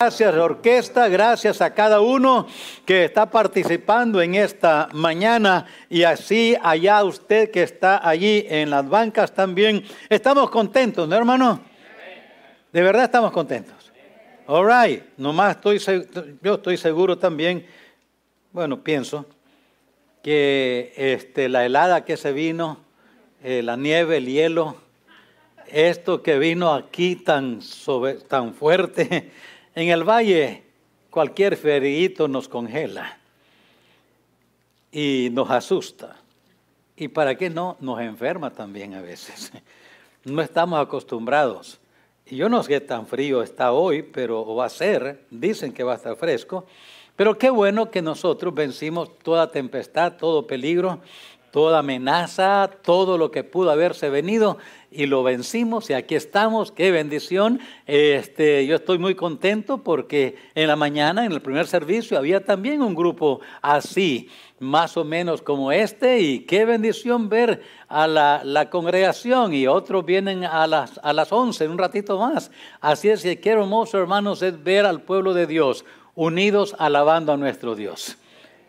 Gracias orquesta, gracias a cada uno que está participando en esta mañana y así allá usted que está allí en las bancas también. Estamos contentos, ¿no hermano? De verdad estamos contentos. All right, nomás estoy, yo estoy seguro también, bueno, pienso que este, la helada que se vino, eh, la nieve, el hielo, esto que vino aquí tan, tan fuerte, en el valle cualquier ferito nos congela y nos asusta. ¿Y para qué no? Nos enferma también a veces. No estamos acostumbrados. Y yo no sé qué tan frío está hoy, pero va a ser. Dicen que va a estar fresco. Pero qué bueno que nosotros vencimos toda tempestad, todo peligro, toda amenaza, todo lo que pudo haberse venido y lo vencimos y aquí estamos, qué bendición. Este, yo estoy muy contento porque en la mañana, en el primer servicio, había también un grupo así, más o menos como este, y qué bendición ver a la, congregación y otros vienen a las, a las 11, un ratito más. Así es que qué hermoso, hermanos, es ver al pueblo de Dios unidos alabando a nuestro Dios.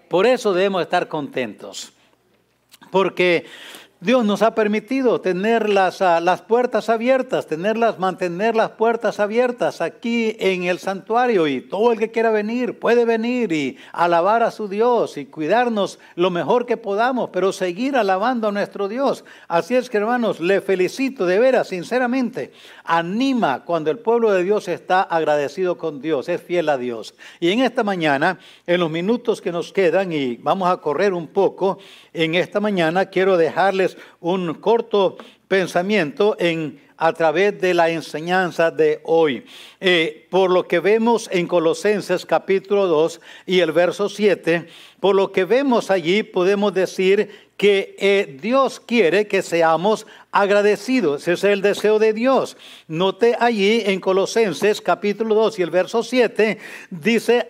Por eso debemos estar contentos porque Dios nos ha permitido tener las, ah, las, puertas abiertas, tenerlas, mantener las puertas abiertas aquí en el santuario y todo el que quiera venir puede venir y alabar a su Dios y cuidarnos lo mejor que podamos, pero seguir alabando a nuestro Dios. Así es que hermanos, le felicito de veras, sinceramente. Anima cuando el pueblo de Dios está agradecido con Dios, es fiel a Dios. Y en esta mañana, en los minutos que nos quedan, y vamos a correr un poco, en esta mañana quiero dejarles un corto pensamiento en a través de la enseñanza de hoy. Eh, por lo que vemos en Colosenses capítulo 2 y el verso 7, por lo que vemos allí podemos decir que eh, Dios quiere que seamos agradecidos. Ese es el deseo de Dios. Note allí en Colosenses capítulo 2 y el verso 7, dice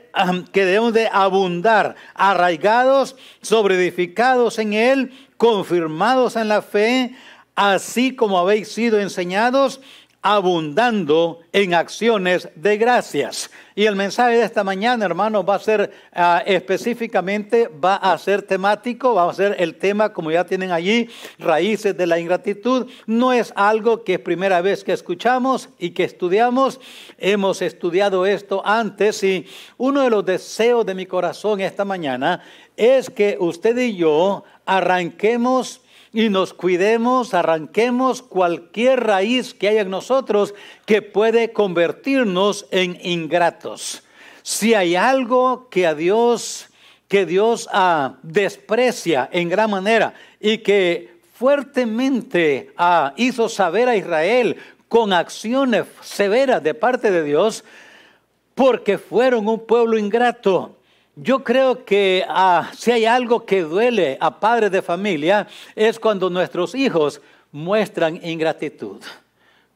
que debemos de abundar, arraigados, sobreedificados en Él, confirmados en la fe, así como habéis sido enseñados abundando en acciones de gracias. Y el mensaje de esta mañana, hermanos, va a ser ah, específicamente, va a ser temático, va a ser el tema, como ya tienen allí, raíces de la ingratitud. No es algo que es primera vez que escuchamos y que estudiamos. Hemos estudiado esto antes y uno de los deseos de mi corazón esta mañana es que usted y yo arranquemos y nos cuidemos, arranquemos cualquier raíz que haya en nosotros que puede convertirnos en ingratos. Si hay algo que a Dios, que Dios ah, desprecia en gran manera y que fuertemente ah, hizo saber a Israel con acciones severas de parte de Dios, porque fueron un pueblo ingrato. Yo creo que ah, si hay algo que duele a padres de familia es cuando nuestros hijos muestran ingratitud,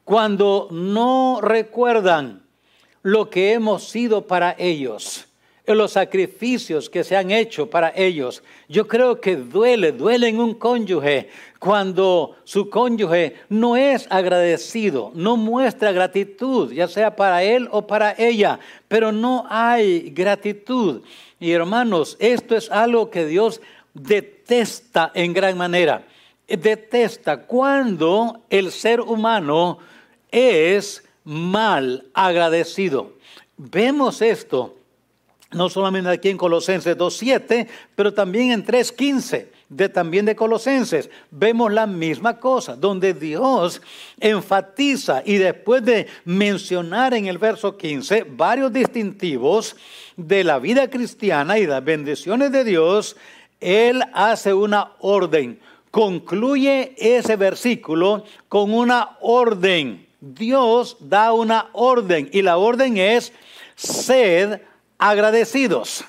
cuando no recuerdan lo que hemos sido para ellos, los sacrificios que se han hecho para ellos. Yo creo que duele, duele en un cónyuge cuando su cónyuge no es agradecido, no muestra gratitud, ya sea para él o para ella, pero no hay gratitud. Y hermanos, esto es algo que Dios detesta en gran manera. Detesta cuando el ser humano es mal agradecido. Vemos esto no solamente aquí en Colosenses 2.7, pero también en 3.15 de también de Colosenses, vemos la misma cosa, donde Dios enfatiza y después de mencionar en el verso 15 varios distintivos de la vida cristiana y las bendiciones de Dios, Él hace una orden. Concluye ese versículo con una orden. Dios da una orden y la orden es sed agradecidos.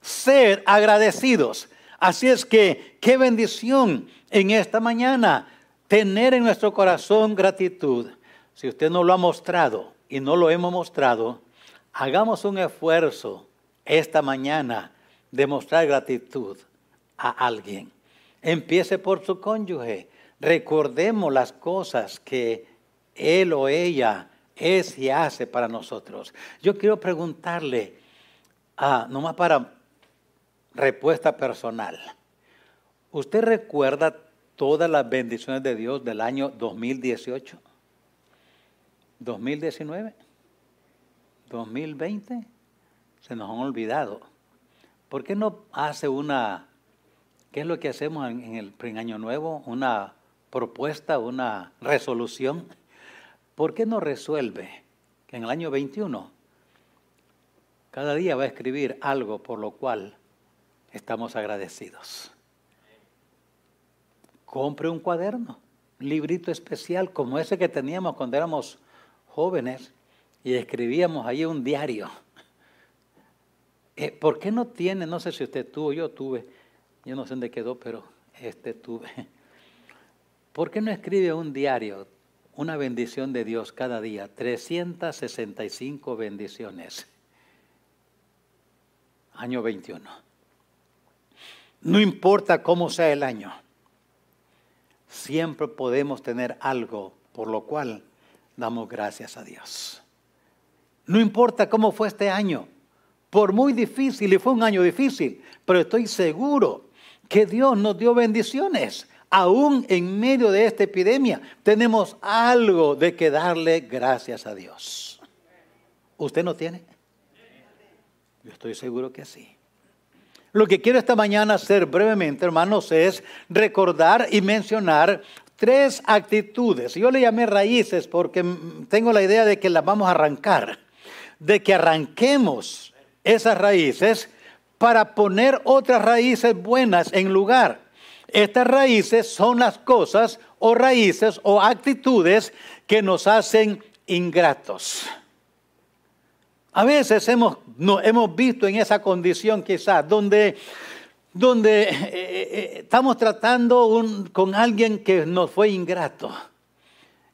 Sed agradecidos. Así es que, qué bendición en esta mañana tener en nuestro corazón gratitud. Si usted no lo ha mostrado y no lo hemos mostrado, hagamos un esfuerzo esta mañana de mostrar gratitud a alguien. Empiece por su cónyuge. Recordemos las cosas que él o ella es y hace para nosotros. Yo quiero preguntarle, ah, nomás para respuesta personal, ¿usted recuerda todas las bendiciones de Dios del año 2018? ¿2019? ¿2020? Se nos han olvidado. ¿Por qué no hace una, qué es lo que hacemos en, el en Año Nuevo? Una propuesta, una resolución. ¿Por qué no resuelve que en el año 21 cada día va a escribir algo por lo cual estamos agradecidos? Compre un cuaderno, un librito especial como ese que teníamos cuando éramos jóvenes y escribíamos ahí un diario. Eh, ¿Por qué no tiene, no sé si usted tuvo, yo tuve, yo no sé dónde quedó, pero este tuve. ¿Por qué no escribe un diario, una bendición de Dios cada día? 365 bendiciones. Año 21. No importa cómo sea el año, siempre podemos tener algo por lo cual damos gracias a Dios. No importa cómo fue este año, por muy difícil, y fue un año difícil, pero estoy seguro que Dios nos dio bendiciones. Aún en medio de esta epidemia tenemos algo de que darle gracias a Dios. ¿Usted no tiene? Yo estoy seguro que sí. Lo que quiero esta mañana hacer brevemente, hermanos, es recordar y mencionar tres actitudes. Yo le llamé raíces porque tengo la idea de que las vamos a arrancar, de que arranquemos esas raíces para poner otras raíces buenas en lugar. Estas raíces son las cosas o raíces o actitudes que nos hacen ingratos. A veces hemos, hemos visto en esa condición quizás donde, donde eh, eh, eh, estamos tratando con alguien que nos fue ingrato.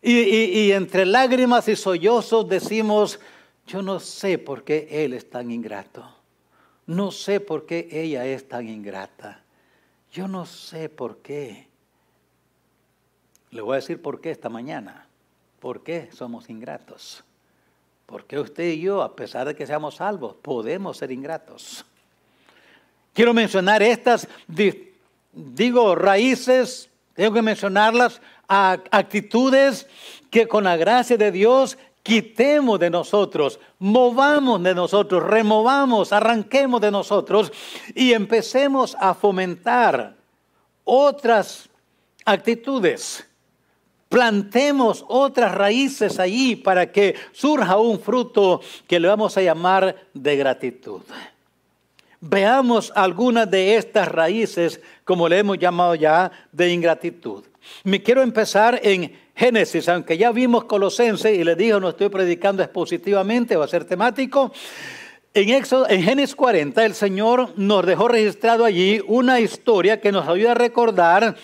Y, y entre lágrimas y sollozos decimos, yo no sé por qué él es tan ingrato. No sé por qué ella es tan ingrata. Yo no sé por qué. Le voy a decir por qué esta mañana. ¿Por qué somos ingratos? Porque usted y yo, a pesar de que seamos salvos, podemos ser ingratos. Quiero mencionar estas, digo, raíces, tengo que mencionarlas, actitudes que con la gracia de Dios quitemos de nosotros, movamos de nosotros, removamos, arranquemos de nosotros y empecemos a fomentar otras actitudes. Plantemos otras raíces allí para que surja un fruto que le vamos a llamar de gratitud. Veamos algunas de estas raíces, como le hemos llamado ya, de ingratitud. Me quiero empezar en Génesis, aunque ya vimos Colosense y le digo, no estoy predicando expositivamente, va a ser temático. En, en Génesis 40 el Señor nos dejó registrado allí una historia que nos ayuda a recordar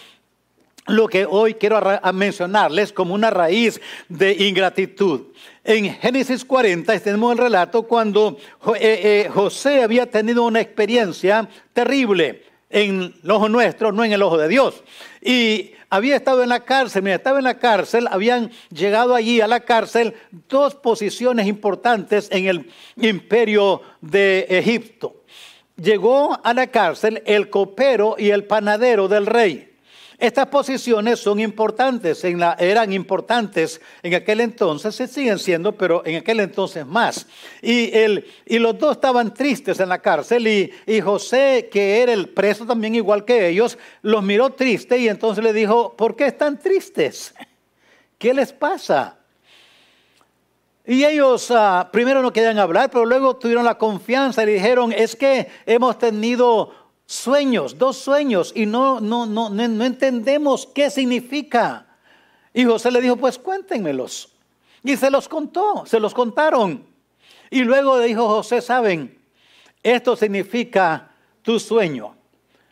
lo que hoy quiero mencionarles como una raíz de ingratitud. En Génesis 40 tenemos el relato cuando eh, eh, José había tenido una experiencia terrible en el ojo nuestro, no en el ojo de Dios. Y había estado en la cárcel, mira, estaba en la cárcel, habían llegado allí a la cárcel dos posiciones importantes en el imperio de Egipto. Llegó a la cárcel el copero y el panadero del rey. Estas posiciones son importantes, eran importantes en aquel entonces, se siguen siendo, pero en aquel entonces más. Y, los dos estaban tristes en la cárcel y, José, que era el preso también igual que ellos, los miró triste y entonces le dijo, ¿por qué están tristes? ¿Qué les pasa? Y ellos uh, primero no querían hablar, pero luego tuvieron la confianza y dijeron, es que hemos tenido sueños, dos sueños, y no, no, no, no, entendemos qué significa. Y José le dijo, pues cuéntenmelos. Y se los contó, se los contaron. Y luego le dijo José, saben, esto significa tu sueño.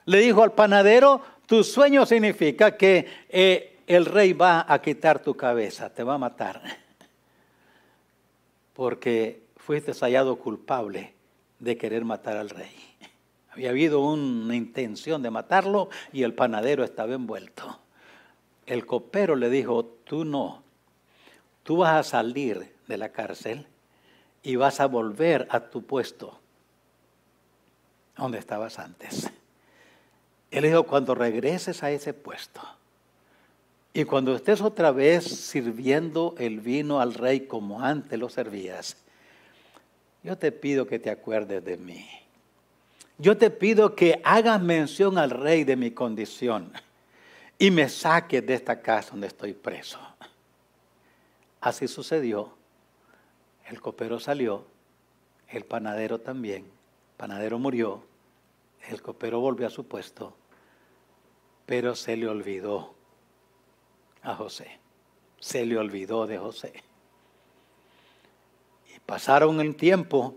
Le dijo al panadero, tu sueño significa que eh, el rey va a quitar tu cabeza, te va a matar. Porque fuiste hallado culpable de querer matar al rey. Había habido una intención de matarlo y el panadero estaba envuelto. El copero le dijo, tú no, tú vas a salir de la cárcel y vas a volver a tu puesto donde estabas antes. Él dijo, cuando regreses a ese puesto y cuando estés otra vez sirviendo el vino al rey como antes lo servías, yo te pido que te acuerdes de mí. Yo te pido que hagas mención al rey de mi condición y me saques de esta casa donde estoy preso. Así sucedió. El copero salió, el panadero también. El panadero murió, el copero volvió a su puesto, pero se le olvidó a José. Se le olvidó de José. Y pasaron el tiempo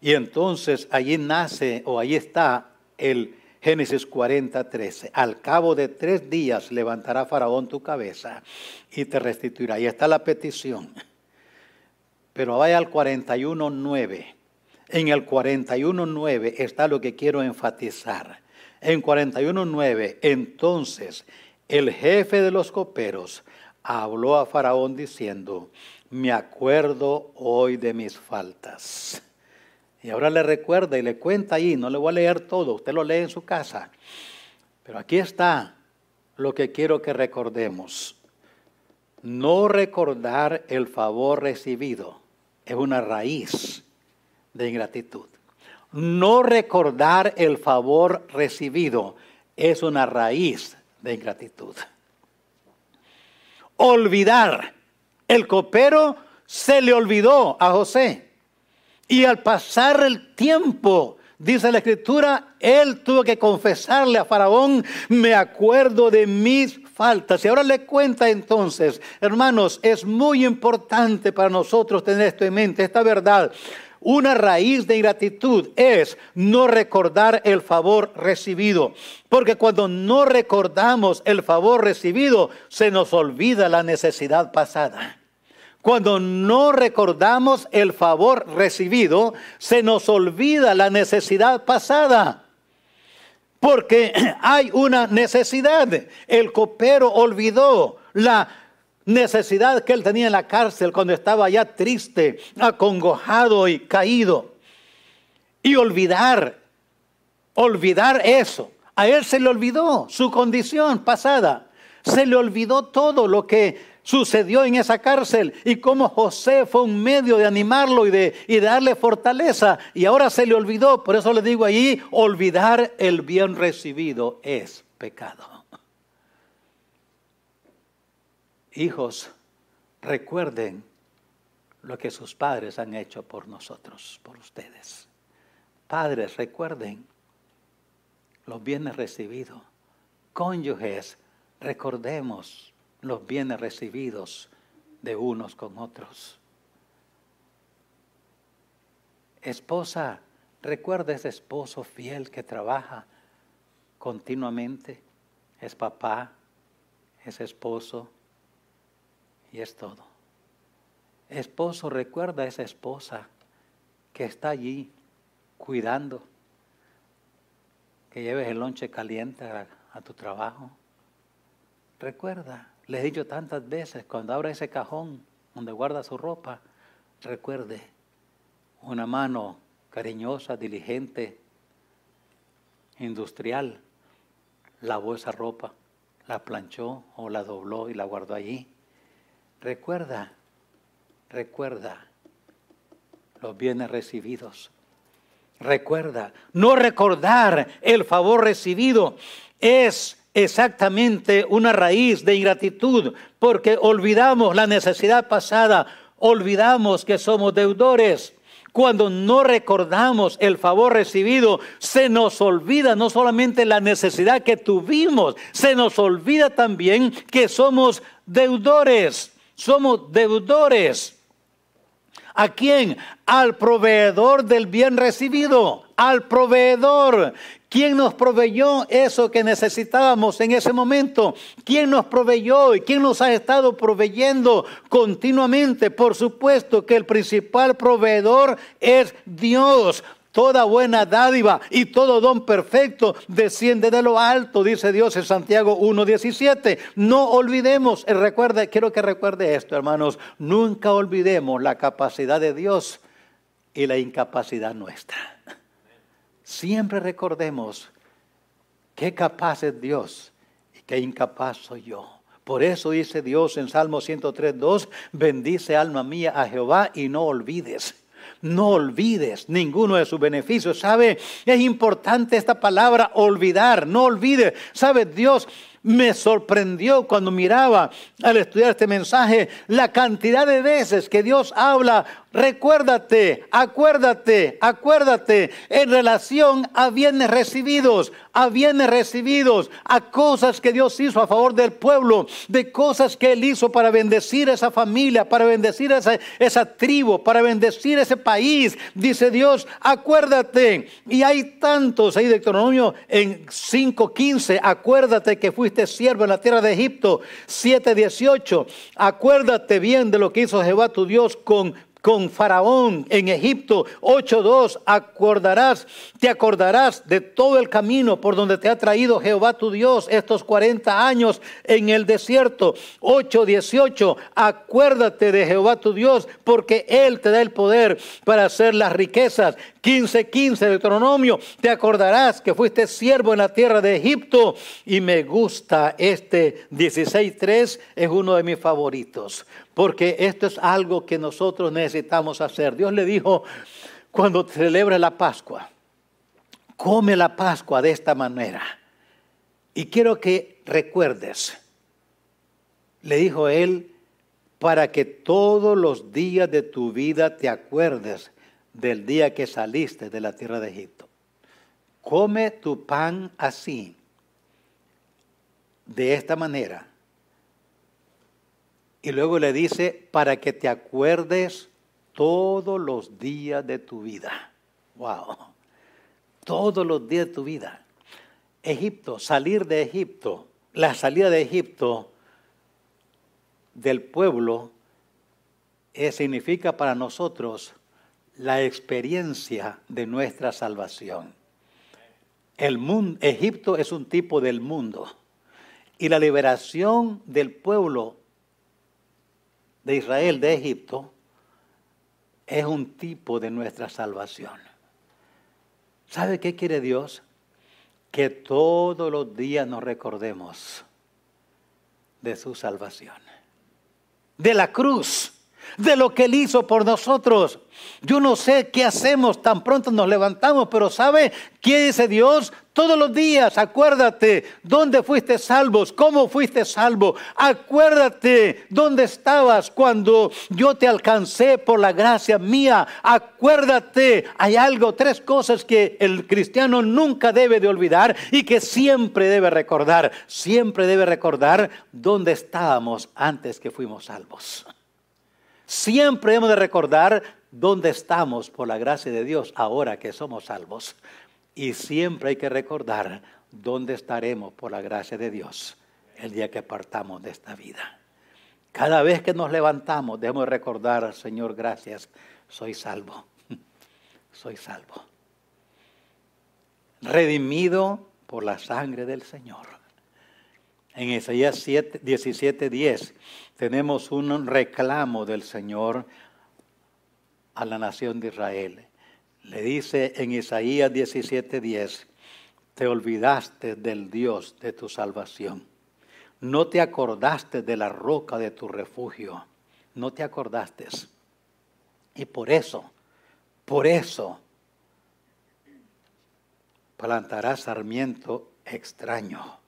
y entonces allí nace o allí está el Génesis 40, 13. Al cabo de tres días levantará Faraón tu cabeza y te restituirá. Ahí está la petición. Pero vaya al 41, 9. En el 41, 9 está lo que quiero enfatizar. En 41, 9, entonces el jefe de los coperos habló a Faraón diciendo, me acuerdo hoy de mis faltas y ahora le recuerda y le cuenta ahí, no le voy a leer todo, usted lo lee en su casa. Pero aquí está lo que quiero que recordemos. No recordar el favor recibido es una raíz de ingratitud. No recordar el favor recibido es una raíz de ingratitud. Olvidar. El copero se le olvidó a José. Y al pasar el tiempo, dice la escritura, él tuvo que confesarle a Faraón, me acuerdo de mis faltas. Y ahora le cuenta entonces, hermanos, es muy importante para nosotros tener esto en mente, esta verdad. Una raíz de ingratitud es no recordar el favor recibido. Porque cuando no recordamos el favor recibido, se nos olvida la necesidad pasada. Cuando no recordamos el favor recibido, se nos olvida la necesidad pasada. Porque hay una necesidad. El copero olvidó la necesidad que él tenía en la cárcel cuando estaba ya triste, acongojado y caído. Y olvidar, olvidar eso. A él se le olvidó su condición pasada. Se le olvidó todo lo que sucedió en esa cárcel y cómo José fue un medio de animarlo y de, darle fortaleza. Y ahora se le olvidó. Por eso le digo ahí, olvidar el bien recibido es pecado. Hijos, recuerden lo que sus padres han hecho por nosotros, por ustedes. Padres, recuerden los bienes recibidos. Cónyuges, recordemos los bienes recibidos de unos con otros. Esposa, recuerda ese esposo fiel que trabaja continuamente, es papá, es esposo y es todo. Esposo, recuerda a esa esposa que está allí cuidando, que lleves el lonche caliente a, a tu trabajo. Recuerda, le he dicho tantas veces, cuando abra ese cajón donde guarda su ropa, recuerde, una mano cariñosa, diligente, industrial, lavó esa ropa, la planchó o la dobló y la guardó allí. Recuerda, recuerda los bienes recibidos. Recuerda, no recordar el favor recibido es exactamente una raíz de ingratitud, porque olvidamos la necesidad pasada, olvidamos que somos deudores. Cuando no recordamos el favor recibido, se nos olvida no solamente la necesidad que tuvimos, se nos olvida también que somos deudores. Somos deudores. ¿A quién? Al proveedor del bien recibido, al proveedor. ¿Quién nos proveyó eso que necesitábamos en ese momento? ¿Quién nos proveyó y quién nos ha estado proveyendo continuamente? Por supuesto que el principal proveedor es Dios. Toda buena dádiva y todo don perfecto desciende de lo alto, dice Dios en Santiago 1.17. No olvidemos, eh, recuerde, quiero que recuerde esto, hermanos, nunca olvidemos la capacidad de Dios y la incapacidad nuestra. Siempre recordemos qué capaz es Dios y qué incapaz soy yo. Por eso dice Dios en Salmo 103.2, bendice alma mía a Jehová y no olvides. No olvides ninguno de sus beneficios. ¿Sabe? Es importante esta palabra, olvidar, no olvides. ¿Sabe? Dios me sorprendió cuando miraba al estudiar este mensaje la cantidad de veces que Dios habla Recuérdate, acuérdate, acuérdate en relación a bienes recibidos, a bienes recibidos, a cosas que Dios hizo a favor del pueblo, de cosas que Él hizo para bendecir a esa familia, para bendecir a esa, esa tribu, para bendecir ese país. Dice Dios, acuérdate. Y hay tantos, ahí Deuteronomio en 5.15, acuérdate que fuiste siervo en la tierra de Egipto. 7.18, acuérdate bien de lo que hizo Jehová tu Dios con con Faraón en Egipto. 8.2, acordarás, te acordarás de todo el camino por donde te ha traído Jehová tu Dios estos 40 años en el desierto. 8.18, acuérdate de Jehová tu Dios porque Él te da el poder para hacer las riquezas. 15.15 15, Deuteronomio, te acordarás que fuiste siervo en la tierra de Egipto y me gusta este 16.3, es uno de mis favoritos porque esto es algo que nosotros necesitamos hacer. Dios le dijo, cuando celebra la Pascua, come la Pascua de esta manera. Y quiero que recuerdes, le dijo él, para que todos los días de tu vida te acuerdes del día que saliste de la tierra de Egipto. Come tu pan así, de esta manera y luego le dice, para que te acuerdes todos los días de tu vida. Wow. Todos los días de tu vida. Egipto, salir de Egipto, la salida de Egipto del pueblo eh, significa para nosotros la experiencia de nuestra salvación. El mundo, Egipto es un tipo del mundo y la liberación del pueblo de Israel de Egipto es un tipo de nuestra salvación. ¿Sabe qué quiere Dios? Que todos los días nos recordemos de su salvación, de la cruz, de lo que Él hizo por nosotros. Yo no sé qué hacemos tan pronto nos levantamos, pero ¿sabe qué dice Dios? Todos los días, acuérdate dónde fuiste salvos, cómo fuiste salvo. Acuérdate dónde estabas cuando yo te alcancé por la gracia mía. Acuérdate, hay algo, tres cosas que el cristiano nunca debe de olvidar y que siempre debe recordar. Siempre debe recordar dónde estábamos antes que fuimos salvos. Siempre hemos de recordar dónde estamos por la gracia de Dios ahora que somos salvos. Y siempre hay que recordar dónde estaremos por la gracia de Dios el día que partamos de esta vida. Cada vez que nos levantamos debemos recordar, Señor, gracias, soy salvo. Soy salvo. Redimido por la sangre del Señor. En Isaías 17, 10 tenemos un reclamo del Señor a la nación de Israel. Le dice en Isaías 17:10, te olvidaste del Dios de tu salvación. No te acordaste de la roca de tu refugio. No te acordaste. Y por eso, por eso, plantarás sarmiento extraño.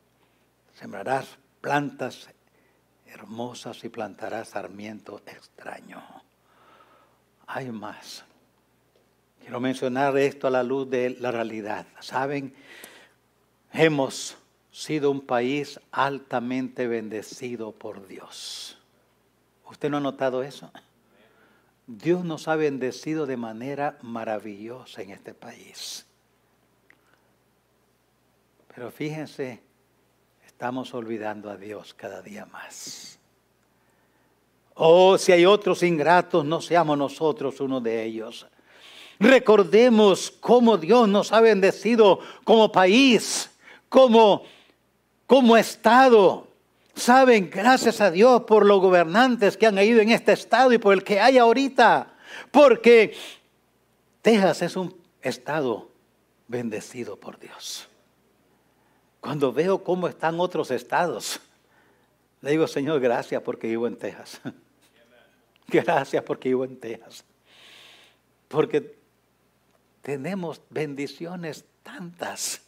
Sembrarás plantas hermosas y plantarás sarmiento extraño hay más. Quiero mencionar esto a la luz de la realidad. Saben, hemos sido un país altamente bendecido por Dios. ¿Usted no ha notado eso? Dios nos ha bendecido de manera maravillosa en este país. Pero fíjense, estamos olvidando a Dios cada día más. Oh, si hay otros ingratos, no seamos nosotros uno de ellos. Recordemos cómo Dios nos ha bendecido como país, como, como Estado. Saben, gracias a Dios por los gobernantes que han ido en este estado y por el que hay ahorita. Porque Texas es un estado bendecido por Dios. Cuando veo cómo están otros estados, le digo, Señor, gracias porque vivo en Texas. Gracias porque vivo en Texas. Porque tenemos bendiciones tantas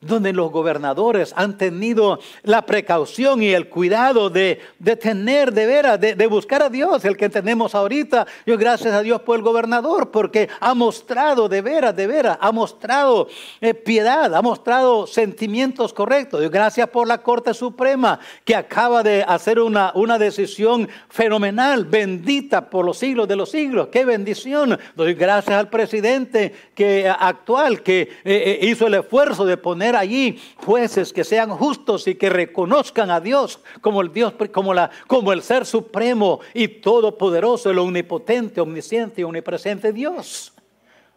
donde los gobernadores han tenido la precaución y el cuidado de, tener de veras, de, buscar a Dios, el que tenemos ahorita. Yo gracias a Dios por el gobernador, porque ha mostrado de veras, de veras, ha mostrado eh, piedad, ha mostrado sentimientos correctos. Yo gracias por la Corte Suprema, que acaba de hacer una, una decisión fenomenal, bendita por los siglos de los siglos. Qué bendición. Doy gracias al presidente que, actual que eh, eh, hizo el esfuerzo de poner allí jueces que sean justos y que reconozcan a Dios como el Dios, como, la, como el ser supremo y todopoderoso, el omnipotente, omnisciente y omnipresente Dios.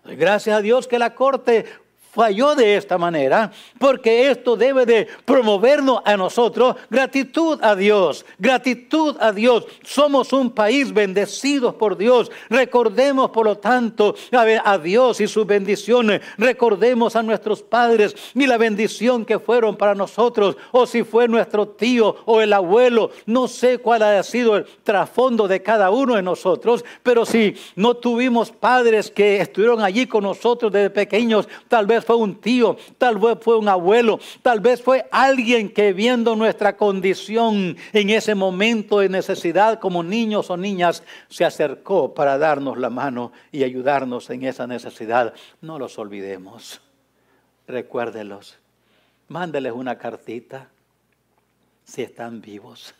Gracias a Dios que la corte falló de esta manera, porque esto debe de promovernos a nosotros gratitud a Dios, gratitud a Dios. Somos un país bendecido por Dios. Recordemos, por lo tanto, a Dios y sus bendiciones. Recordemos a nuestros padres y la bendición que fueron para nosotros, o si fue nuestro tío o el abuelo. No sé cuál ha sido el trasfondo de cada uno de nosotros, pero si no tuvimos padres que estuvieron allí con nosotros desde pequeños, tal vez fue un tío, tal vez fue un abuelo, tal vez fue alguien que viendo nuestra condición en ese momento de necesidad como niños o niñas, se acercó para darnos la mano y ayudarnos en esa necesidad. No los olvidemos. Recuérdelos. Mándeles una cartita si están vivos.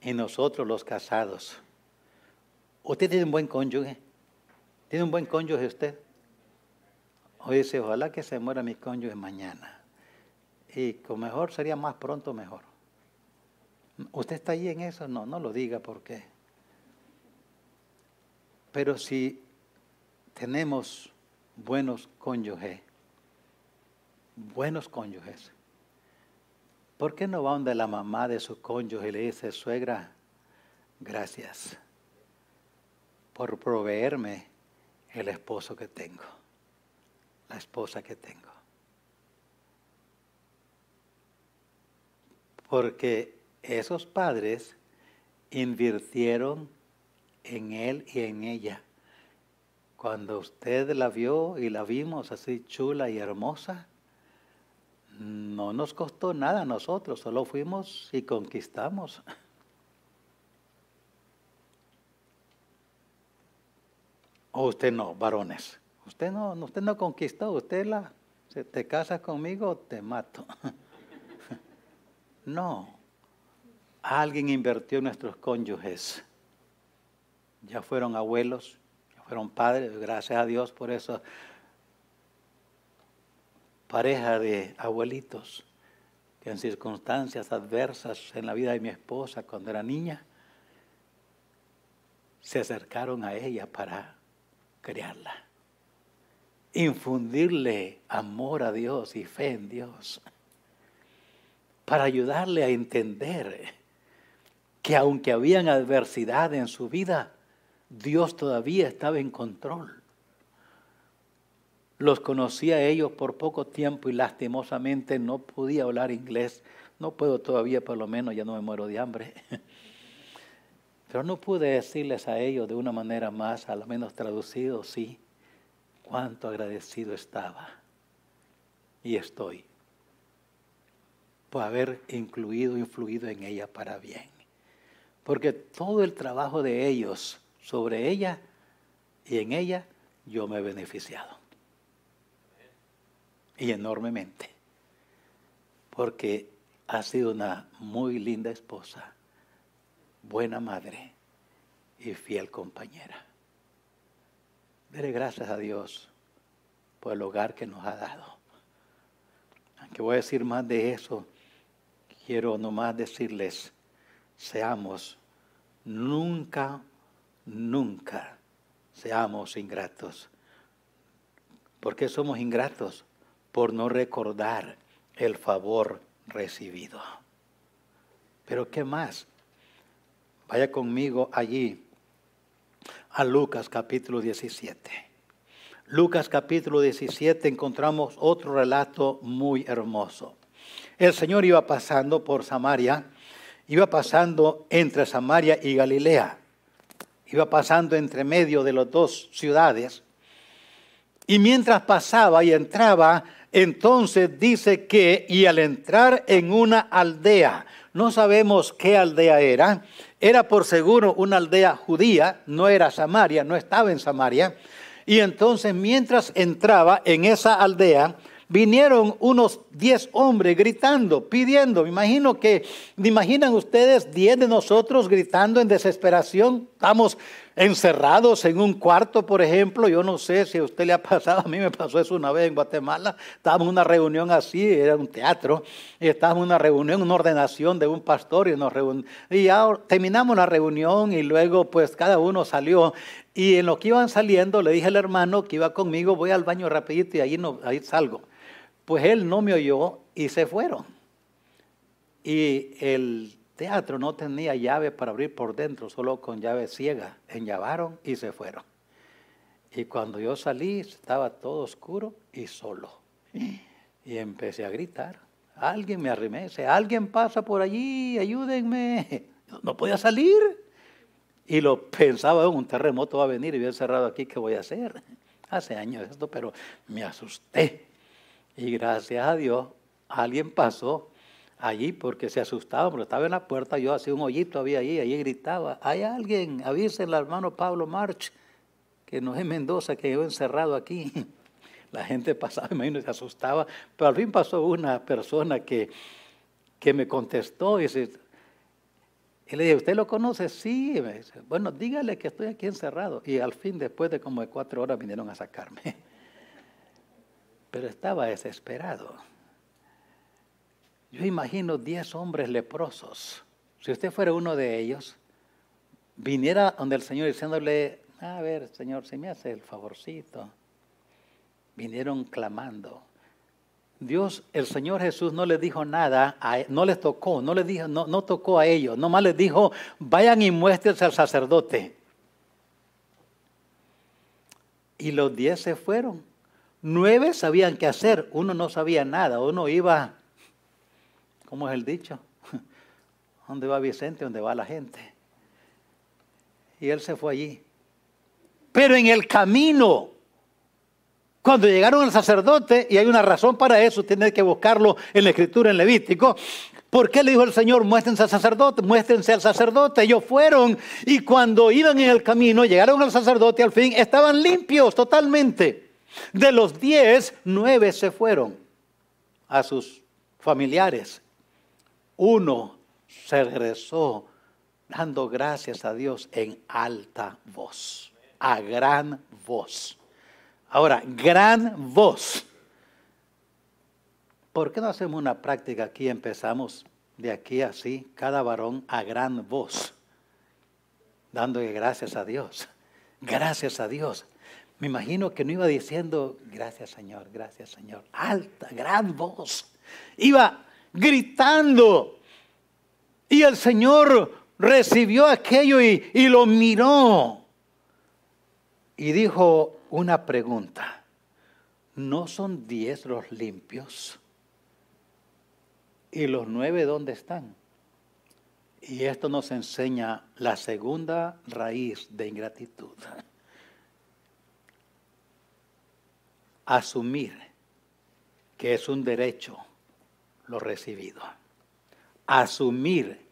Y nosotros los casados ¿Usted tiene un buen cónyuge? ¿Tiene un buen cónyuge usted? O dice, ojalá que se muera mi cónyuge mañana. Y con mejor sería más pronto mejor. ¿Usted está ahí en eso? No, no lo diga porque. Pero si tenemos buenos cónyuges, buenos cónyuges, ¿por qué no va donde la mamá de su cónyuge y le dice, suegra, gracias? Por proveerme el esposo que tengo, la esposa que tengo. Porque esos padres invirtieron en él y en ella. Cuando usted la vio y la vimos así chula y hermosa, no nos costó nada a nosotros, solo fuimos y conquistamos. O usted no, varones. Usted no, usted no conquistó, usted la, se te casas conmigo, te mato. no. Alguien invirtió en nuestros cónyuges. Ya fueron abuelos, ya fueron padres, gracias a Dios por eso. Pareja de abuelitos que en circunstancias adversas en la vida de mi esposa cuando era niña, se acercaron a ella para crearla. Infundirle amor a Dios y fe en Dios. Para ayudarle a entender que aunque habían adversidad en su vida, Dios todavía estaba en control. Los conocía a ellos por poco tiempo y lastimosamente no podía hablar inglés. No puedo todavía, por lo menos ya no me muero de hambre. Pero no pude decirles a ellos de una manera más, a lo menos traducido, sí, cuánto agradecido estaba y estoy por haber incluido, influido en ella para bien. Porque todo el trabajo de ellos sobre ella y en ella, yo me he beneficiado. Y enormemente. Porque ha sido una muy linda esposa buena madre y fiel compañera. Dele gracias a Dios por el hogar que nos ha dado. Aunque voy a decir más de eso, quiero nomás decirles, seamos nunca, nunca seamos ingratos. ¿Por qué somos ingratos? Por no recordar el favor recibido. Pero ¿qué más? Vaya conmigo allí a Lucas capítulo 17. Lucas capítulo 17 encontramos otro relato muy hermoso. El Señor iba pasando por Samaria, iba pasando entre Samaria y Galilea, iba pasando entre medio de las dos ciudades, y mientras pasaba y entraba, entonces dice que, y al entrar en una aldea, no sabemos qué aldea era, era por seguro una aldea judía, no era Samaria, no estaba en Samaria, y entonces mientras entraba en esa aldea, vinieron unos diez hombres gritando, pidiendo. Me imagino que, ¿me imaginan ustedes diez de nosotros gritando en desesperación? Estamos encerrados en un cuarto, por ejemplo. Yo no sé si a usted le ha pasado, a mí me pasó eso una vez en Guatemala. Estábamos en una reunión así, era un teatro, y estábamos en una reunión, una ordenación de un pastor, y, nos y ya terminamos la reunión y luego pues cada uno salió. Y en lo que iban saliendo le dije al hermano que iba conmigo, voy al baño rapidito y ahí, no, ahí salgo. Pues él no me oyó y se fueron. Y el teatro no tenía llave para abrir por dentro, solo con llave ciega. Enllavaron y se fueron. Y cuando yo salí estaba todo oscuro y solo. Y empecé a gritar. Alguien me arremese, alguien pasa por allí, ayúdenme. No podía salir. Y lo pensaba, un terremoto va a venir y bien cerrado aquí, ¿qué voy a hacer? Hace años esto, pero me asusté. Y gracias a Dios, alguien pasó allí porque se asustaba, porque estaba en la puerta, yo hacía un hoyito, había allí, allí gritaba, hay alguien, avisen al hermano Pablo March, que no es Mendoza, que yo encerrado aquí. La gente pasaba, imagino, se asustaba, pero al fin pasó una persona que, que me contestó y, y le dije, ¿usted lo conoce? Sí. me dice, bueno, dígale que estoy aquí encerrado. Y al fin, después de como de cuatro horas, vinieron a sacarme. Pero estaba desesperado. Yo imagino diez hombres leprosos. Si usted fuera uno de ellos, viniera donde el Señor diciéndole, a ver, Señor, si me hace el favorcito. Vinieron clamando. Dios, el Señor Jesús no les dijo nada, e, no les tocó, no les dijo, no, no tocó a ellos, nomás les dijo, vayan y muéstrense al sacerdote. Y los diez se fueron. Nueve sabían qué hacer, uno no sabía nada, uno iba ¿Cómo es el dicho? ¿Dónde va Vicente? ¿Dónde va la gente? Y él se fue allí. Pero en el camino, cuando llegaron al sacerdote, y hay una razón para eso, tiene que buscarlo en la escritura en Levítico, ¿Por qué le dijo el Señor, muéstrense al sacerdote, muéstrense al sacerdote? Ellos fueron y cuando iban en el camino, llegaron al sacerdote al fin, estaban limpios totalmente. De los diez, nueve se fueron a sus familiares uno se regresó dando gracias a Dios en alta voz, a gran voz. Ahora, gran voz. ¿Por qué no hacemos una práctica aquí? Empezamos de aquí así, cada varón a gran voz, dándole gracias a Dios. Gracias a Dios. Me imagino que no iba diciendo, gracias Señor, gracias Señor. Alta, gran voz. Iba gritando. Y el Señor recibió aquello y, lo miró. Y dijo una pregunta. ¿No son diez los limpios? ¿Y los nueve dónde están? Y esto nos enseña la segunda raíz de ingratitud. Asumir que es un derecho lo recibido. Asumir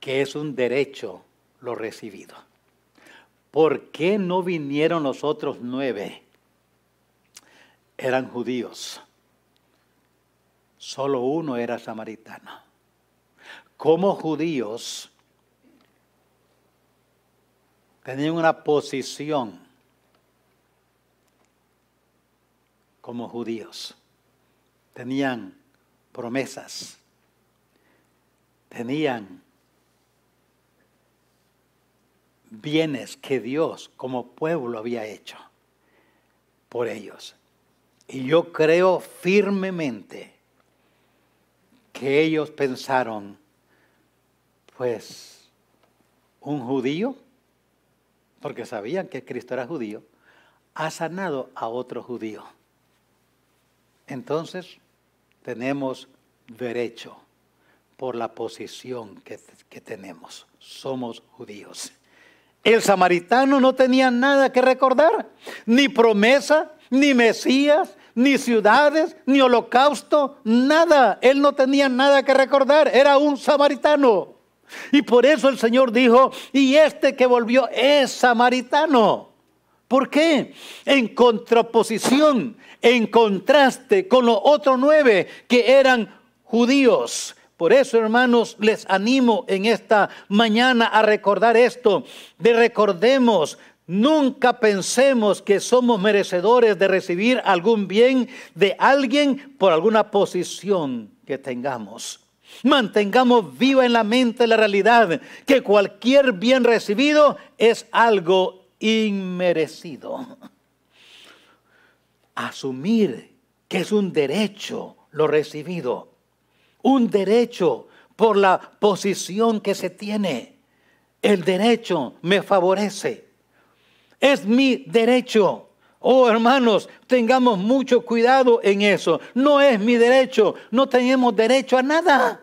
que es un derecho lo recibido. ¿Por qué no vinieron los otros nueve? Eran judíos. Solo uno era samaritano. Como judíos tenían una posición como judíos. Tenían promesas. Tenían bienes que Dios como pueblo había hecho por ellos. Y yo creo firmemente que ellos pensaron, pues, un judío, porque sabían que Cristo era judío, ha sanado a otro judío. Entonces, tenemos derecho por la posición que, que tenemos. Somos judíos. El samaritano no tenía nada que recordar, ni promesa, ni Mesías, ni ciudades, ni holocausto, nada. Él no tenía nada que recordar, era un samaritano. Y por eso el Señor dijo, y este que volvió es samaritano. ¿Por qué? En contraposición, en contraste con los otros nueve que eran judíos. Por eso, hermanos, les animo en esta mañana a recordar esto, de recordemos, nunca pensemos que somos merecedores de recibir algún bien de alguien por alguna posición que tengamos. Mantengamos viva en la mente la realidad que cualquier bien recibido es algo inmerecido. Asumir que es un derecho lo recibido un derecho por la posición que se tiene. El derecho me favorece. Es mi derecho. Oh hermanos, tengamos mucho cuidado en eso. No es mi derecho. No tenemos derecho a nada.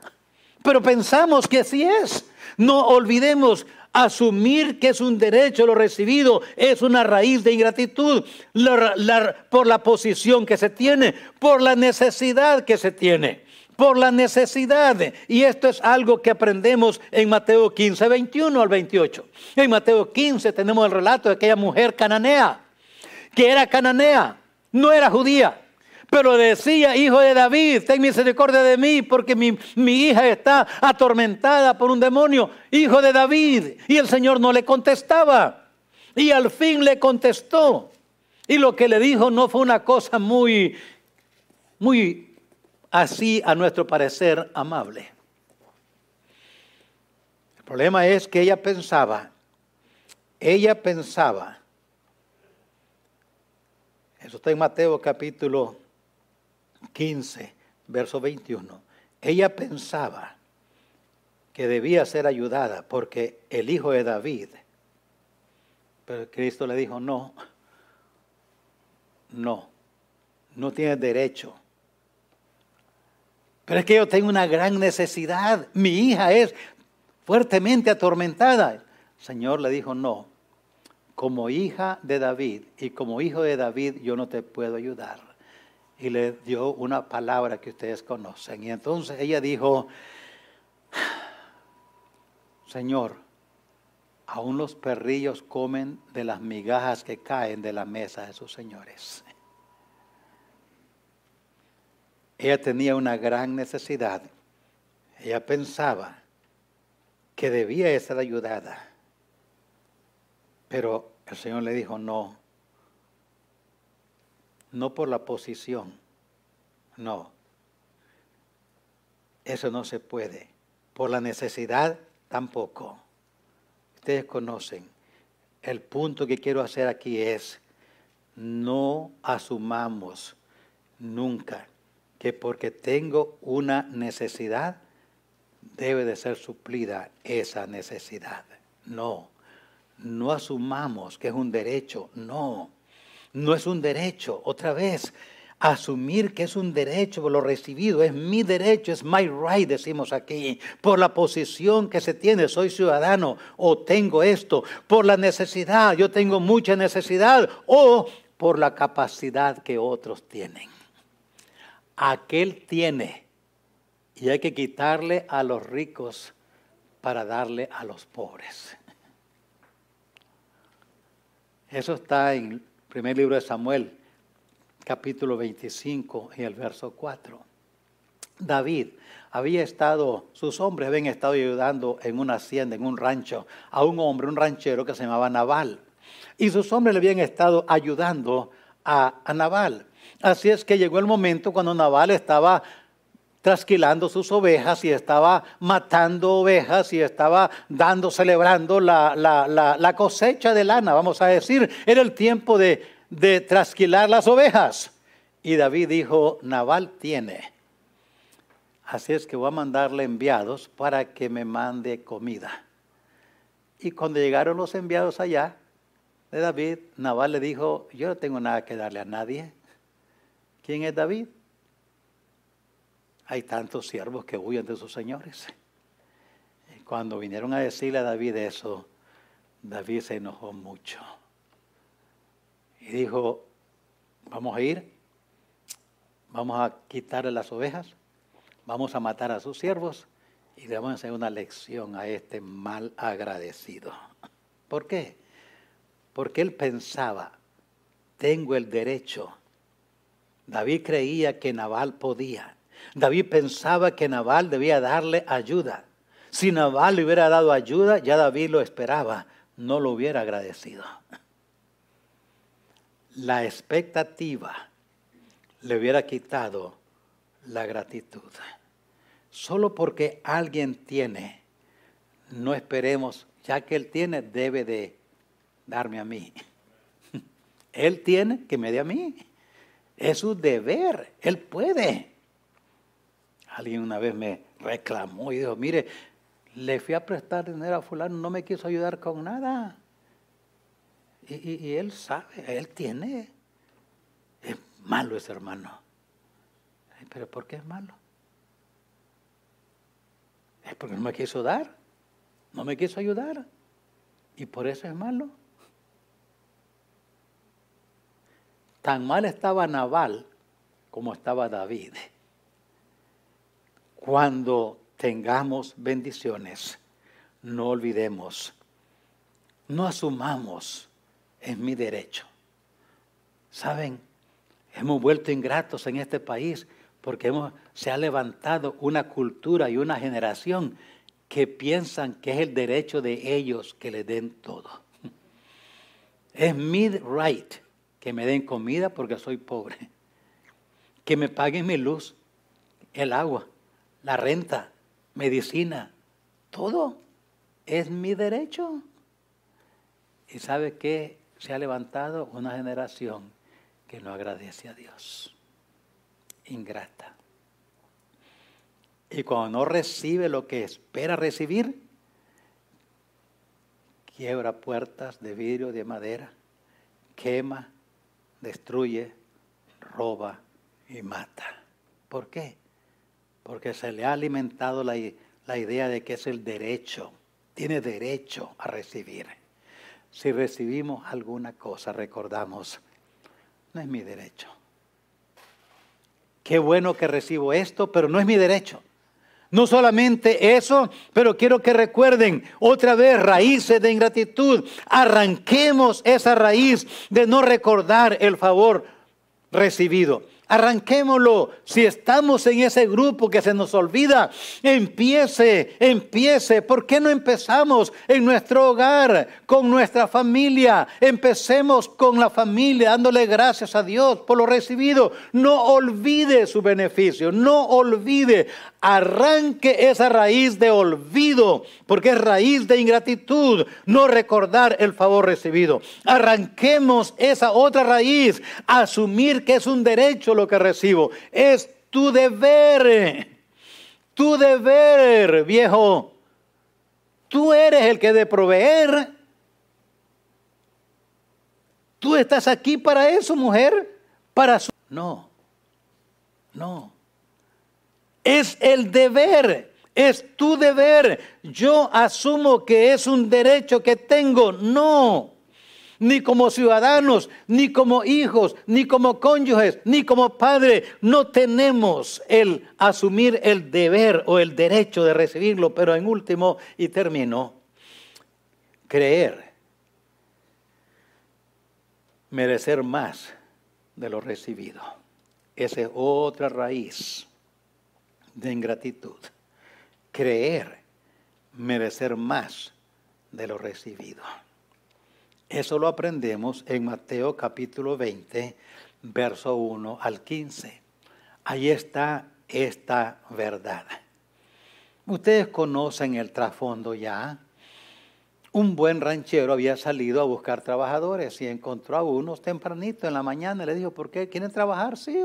Pero pensamos que así es. No olvidemos asumir que es un derecho lo recibido es una raíz de ingratitud por la posición que se tiene, por la necesidad que se tiene por la necesidad. Y esto es algo que aprendemos en Mateo 15, 21 al 28. En Mateo 15 tenemos el relato de aquella mujer cananea, que era cananea, no era judía. Pero decía, hijo de David, ten misericordia de mí porque mi, mi hija está atormentada por un demonio. Hijo de David. Y el Señor no le contestaba. Y al fin le contestó. Y lo que le dijo no fue una cosa muy, muy así a nuestro parecer amable. El problema es que ella pensaba, ella pensaba, eso está en Mateo capítulo 15, verso 21, ella pensaba que debía ser ayudada porque el hijo de David, pero Cristo le dijo, no, no, no tienes derecho pero es que yo tengo una gran necesidad. Mi hija es fuertemente atormentada. Señor le dijo, no, como hija de David y como hijo de David yo no te puedo ayudar. Y le dio una palabra que ustedes conocen. Y entonces ella dijo, Señor, aún los perrillos comen de las migajas que caen de la mesa de sus señores. Ella tenía una gran necesidad. Ella pensaba que debía ser ayudada. Pero el Señor le dijo, no, no por la posición, no, eso no se puede. Por la necesidad tampoco. Ustedes conocen. El punto que quiero hacer aquí es, no asumamos nunca que porque tengo una necesidad, debe de ser suplida esa necesidad. No, no asumamos que es un derecho, no, no es un derecho. Otra vez, asumir que es un derecho lo recibido, es mi derecho, es my right, decimos aquí, por la posición que se tiene, soy ciudadano o tengo esto, por la necesidad, yo tengo mucha necesidad, o por la capacidad que otros tienen aquel tiene y hay que quitarle a los ricos para darle a los pobres. Eso está en primer libro de Samuel, capítulo 25 y el verso 4. David había estado, sus hombres habían estado ayudando en una hacienda, en un rancho, a un hombre, un ranchero que se llamaba Naval. Y sus hombres le habían estado ayudando a, a Naval. Así es que llegó el momento cuando Naval estaba trasquilando sus ovejas y estaba matando ovejas y estaba dando, celebrando la, la, cosecha de lana, vamos a decir. Era el tiempo de, de trasquilar las ovejas. Y David dijo, Naval tiene. Así es que voy a mandarle enviados para que me mande comida. Y cuando llegaron los enviados allá de David, Naval le dijo, yo no tengo nada que darle a nadie. ¿Quién es David? Hay tantos siervos que huyen de sus señores. Cuando vinieron a decirle a David eso, David se enojó mucho. Y dijo, vamos a ir, vamos a quitarle las ovejas, vamos a matar a sus siervos y le vamos a hacer una lección a este mal agradecido. ¿Por qué? Porque él pensaba, tengo el derecho. David creía que Naval podía. David pensaba que Naval debía darle ayuda. Si Naval le hubiera dado ayuda, ya David lo esperaba, no lo hubiera agradecido. La expectativa le hubiera quitado la gratitud. Solo porque alguien tiene, no esperemos, ya que él tiene, debe de darme a mí. Él tiene que me dé a mí. Es su deber, él puede. Alguien una vez me reclamó y dijo, mire, le fui a prestar dinero a fulano, no me quiso ayudar con nada. Y, él sabe, él tiene. Es malo ese hermano. Pero ¿por qué es malo? Es porque no me quiso dar, no me quiso ayudar. Y por eso es malo. Tan mal estaba Naval como estaba David. Cuando tengamos bendiciones, no olvidemos, no asumamos, es mi derecho. ¿Saben? Hemos vuelto ingratos en este país porque se ha levantado una cultura y una generación que piensan que es el derecho de ellos que le den todo. Es mi right que me den comida porque soy pobre, que me paguen mi luz, el agua, la renta, medicina, todo es mi derecho. Y sabe que se ha levantado una generación que no agradece a Dios ingrata. Y cuando no recibe lo que espera recibir, quiebra puertas de vidrio, de madera, quema, destruye, roba y mata. ¿Por qué? Porque se le ha alimentado la, la idea de que es el derecho, tiene derecho a recibir. Si recibimos alguna cosa, recordamos, no es mi derecho qué bueno que recibo esto, pero no es mi derecho. No solamente eso, pero quiero que recuerden otra vez raíces de ingratitud. Arranquemos esa raíz de no recordar el favor recibido. Arranquémoslo. Si estamos en ese grupo que se nos olvida, empiece, empiece. ¿Por qué no empezamos en nuestro hogar, con nuestra familia? Empecemos con la familia, dándole gracias a Dios por lo recibido. No olvide su beneficio, no olvide. Arranque esa raíz de olvido, porque es raíz de ingratitud, no recordar el favor recibido. Arranquemos esa otra raíz, asumir que es un derecho lo que recibo. Es tu deber, tu deber, viejo. Tú eres el que de proveer. Tú estás aquí para eso, mujer, para su... No, no. Es el deber, es tu deber. Yo asumo que es un derecho que tengo. No, ni como ciudadanos, ni como hijos, ni como cónyuges, ni como padre. No tenemos el asumir el deber o el derecho de recibirlo, pero en último y termino, creer, merecer más de lo recibido. Esa es otra raíz de ingratitud. Creer, merecer más de lo recibido. Eso lo aprendemos en Mateo capítulo 20, verso 1 al 15. Ahí está esta verdad. Ustedes conocen el trasfondo ya. Un buen ranchero había salido a buscar trabajadores y encontró a unos tempranito en la mañana le dijo, ¿por qué? ¿Quieren trabajar? Sí.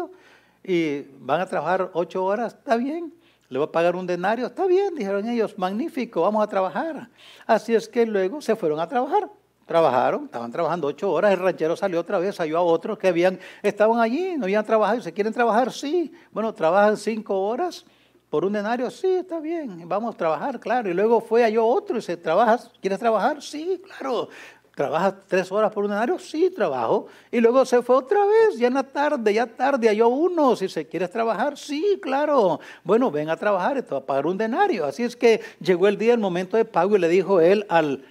Y van a trabajar ocho horas, está bien. Le voy a pagar un denario, está bien, dijeron ellos, magnífico, vamos a trabajar. Así es que luego se fueron a trabajar. Trabajaron, estaban trabajando ocho horas, el ranchero salió otra vez, salió a otros que habían, estaban allí, no habían trabajado, ¿se quieren trabajar? Sí. Bueno, trabajan cinco horas por un denario, sí, está bien, vamos a trabajar, claro. Y luego fue halló otro y se ¿trabajas? ¿Quieres trabajar? Sí, claro. ¿Trabajas tres horas por un denario? Sí, trabajo. Y luego se fue otra vez, ya en la tarde, ya tarde, halló uno. Si se quieres trabajar, sí, claro. Bueno, ven a trabajar, esto va a pagar un denario. Así es que llegó el día, el momento de pago y le dijo él al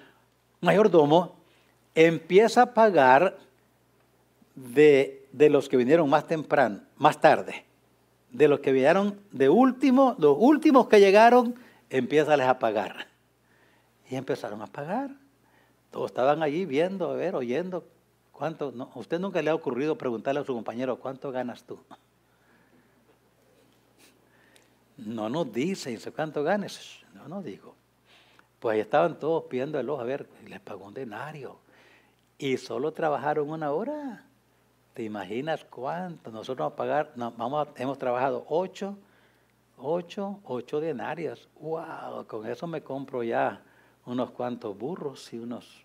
mayordomo, empieza a pagar de, de los que vinieron más temprano, más tarde de los que vinieron de último, los últimos que llegaron, empieza a pagar. Y empezaron a pagar. Todos estaban allí viendo, a ver, oyendo. ¿Cuánto? No, ¿Usted nunca le ha ocurrido preguntarle a su compañero, ¿cuánto ganas tú? No nos dice, ¿cuánto ganas? No nos dijo. Pues ahí estaban todos pidiendo el ojo, a ver, les pagó un denario. Y solo trabajaron una hora. ¿Te imaginas cuánto? Nosotros vamos a pagar, vamos hemos trabajado ocho, ocho, ocho denarios. ¡Wow! Con eso me compro ya unos cuantos burros y unos,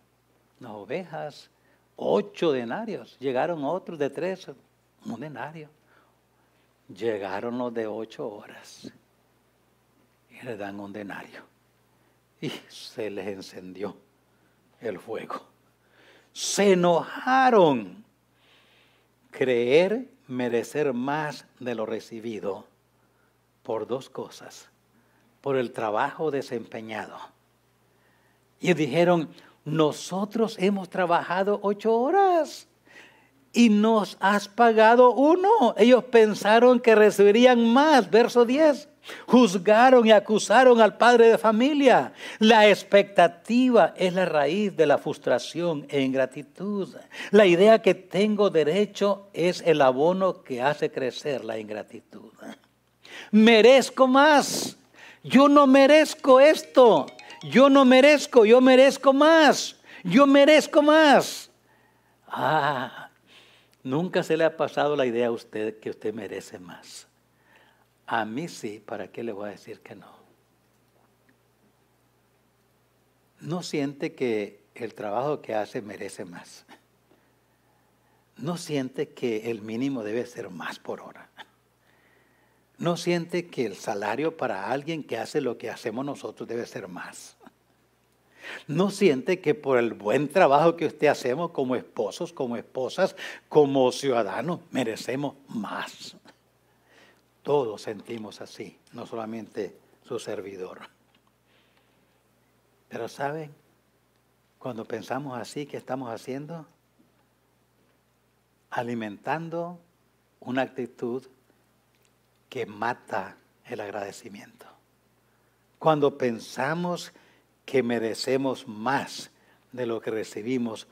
unas ovejas. Ocho denarios. Llegaron otros de tres, un denario. Llegaron los de ocho horas y le dan un denario. Y se les encendió el fuego. Se enojaron creer merecer más de lo recibido por dos cosas. Por el trabajo desempeñado. Y dijeron, nosotros hemos trabajado ocho horas y nos has pagado uno. Ellos pensaron que recibirían más. Verso 10. Juzgaron y acusaron al padre de familia. La expectativa es la raíz de la frustración e ingratitud. La idea que tengo derecho es el abono que hace crecer la ingratitud. Merezco más. Yo no merezco esto. Yo no merezco, yo merezco más. Yo merezco más. Ah, nunca se le ha pasado la idea a usted que usted merece más. A mí sí, ¿para qué le voy a decir que no? No siente que el trabajo que hace merece más. No siente que el mínimo debe ser más por hora. No siente que el salario para alguien que hace lo que hacemos nosotros debe ser más. No siente que por el buen trabajo que usted hacemos como esposos, como esposas, como ciudadanos, merecemos más. Todos sentimos así, no solamente su servidor. Pero ¿saben? Cuando pensamos así, ¿qué estamos haciendo? Alimentando una actitud que mata el agradecimiento. Cuando pensamos que merecemos más de lo que recibimos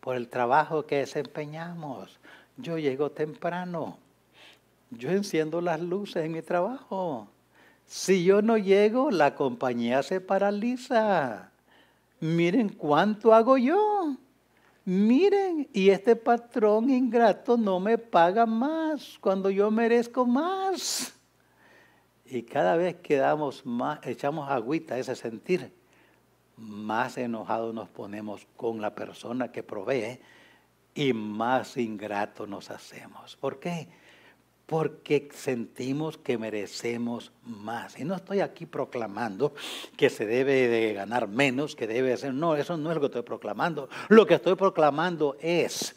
por el trabajo que desempeñamos. Yo llego temprano, yo enciendo las luces en mi trabajo. Si yo no llego, la compañía se paraliza. Miren cuánto hago yo. Miren, y este patrón ingrato no me paga más cuando yo merezco más. Y cada vez que damos más, echamos agüita a ese sentir, más enojados nos ponemos con la persona que provee y más ingrato nos hacemos. ¿Por qué? Porque sentimos que merecemos más. Y no estoy aquí proclamando que se debe de ganar menos, que debe ser, no, eso no es lo que estoy proclamando. Lo que estoy proclamando es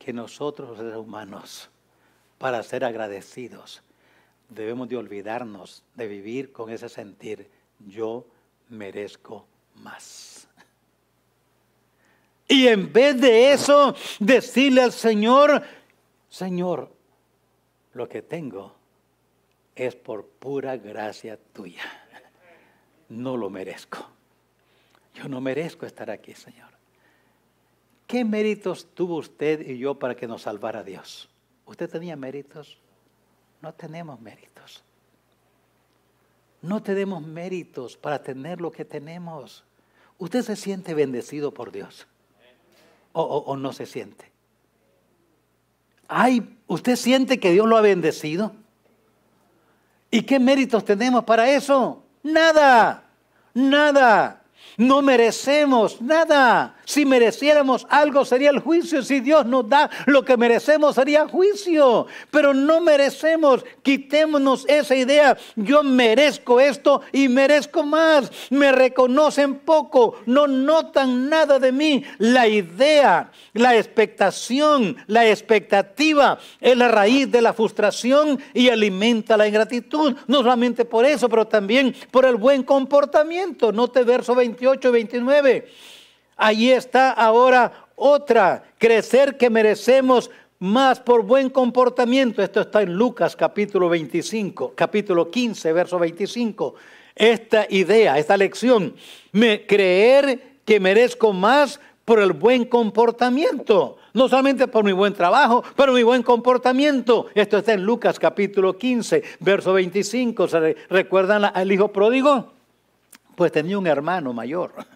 que nosotros los seres humanos, para ser agradecidos, debemos de olvidarnos de vivir con ese sentir, yo merezco más. Y en vez de eso, decirle al Señor, Señor, lo que tengo es por pura gracia tuya. No lo merezco. Yo no merezco estar aquí, Señor. ¿Qué méritos tuvo usted y yo para que nos salvara Dios? ¿Usted tenía méritos? no tenemos méritos. No tenemos méritos para tener lo que tenemos. ¿Usted se siente bendecido por Dios? ¿O, no se siente? Ay, ¿usted siente que Dios lo ha bendecido? ¿Y qué méritos tenemos para eso? Nada, nada. No merecemos nada. Si mereciéramos algo sería el juicio. Si Dios nos da lo que merecemos sería juicio. Pero no merecemos. Quitémonos esa idea. Yo merezco esto y merezco más. Me reconocen poco. No notan nada de mí. La idea, la expectación, la expectativa es la raíz de la frustración y alimenta la ingratitud. No solamente por eso, pero también por el buen comportamiento. Note verso 28 y 29. Allí está ahora otra, crecer que merecemos más por buen comportamiento. Esto está en Lucas capítulo 25, capítulo 15, verso 25. Esta idea, esta lección, creer que merezco más por el buen comportamiento. No solamente por mi buen trabajo, pero mi buen comportamiento. Esto está en Lucas capítulo 15, verso 25. ¿Se recuerdan al hijo pródigo? Pues tenía un hermano mayor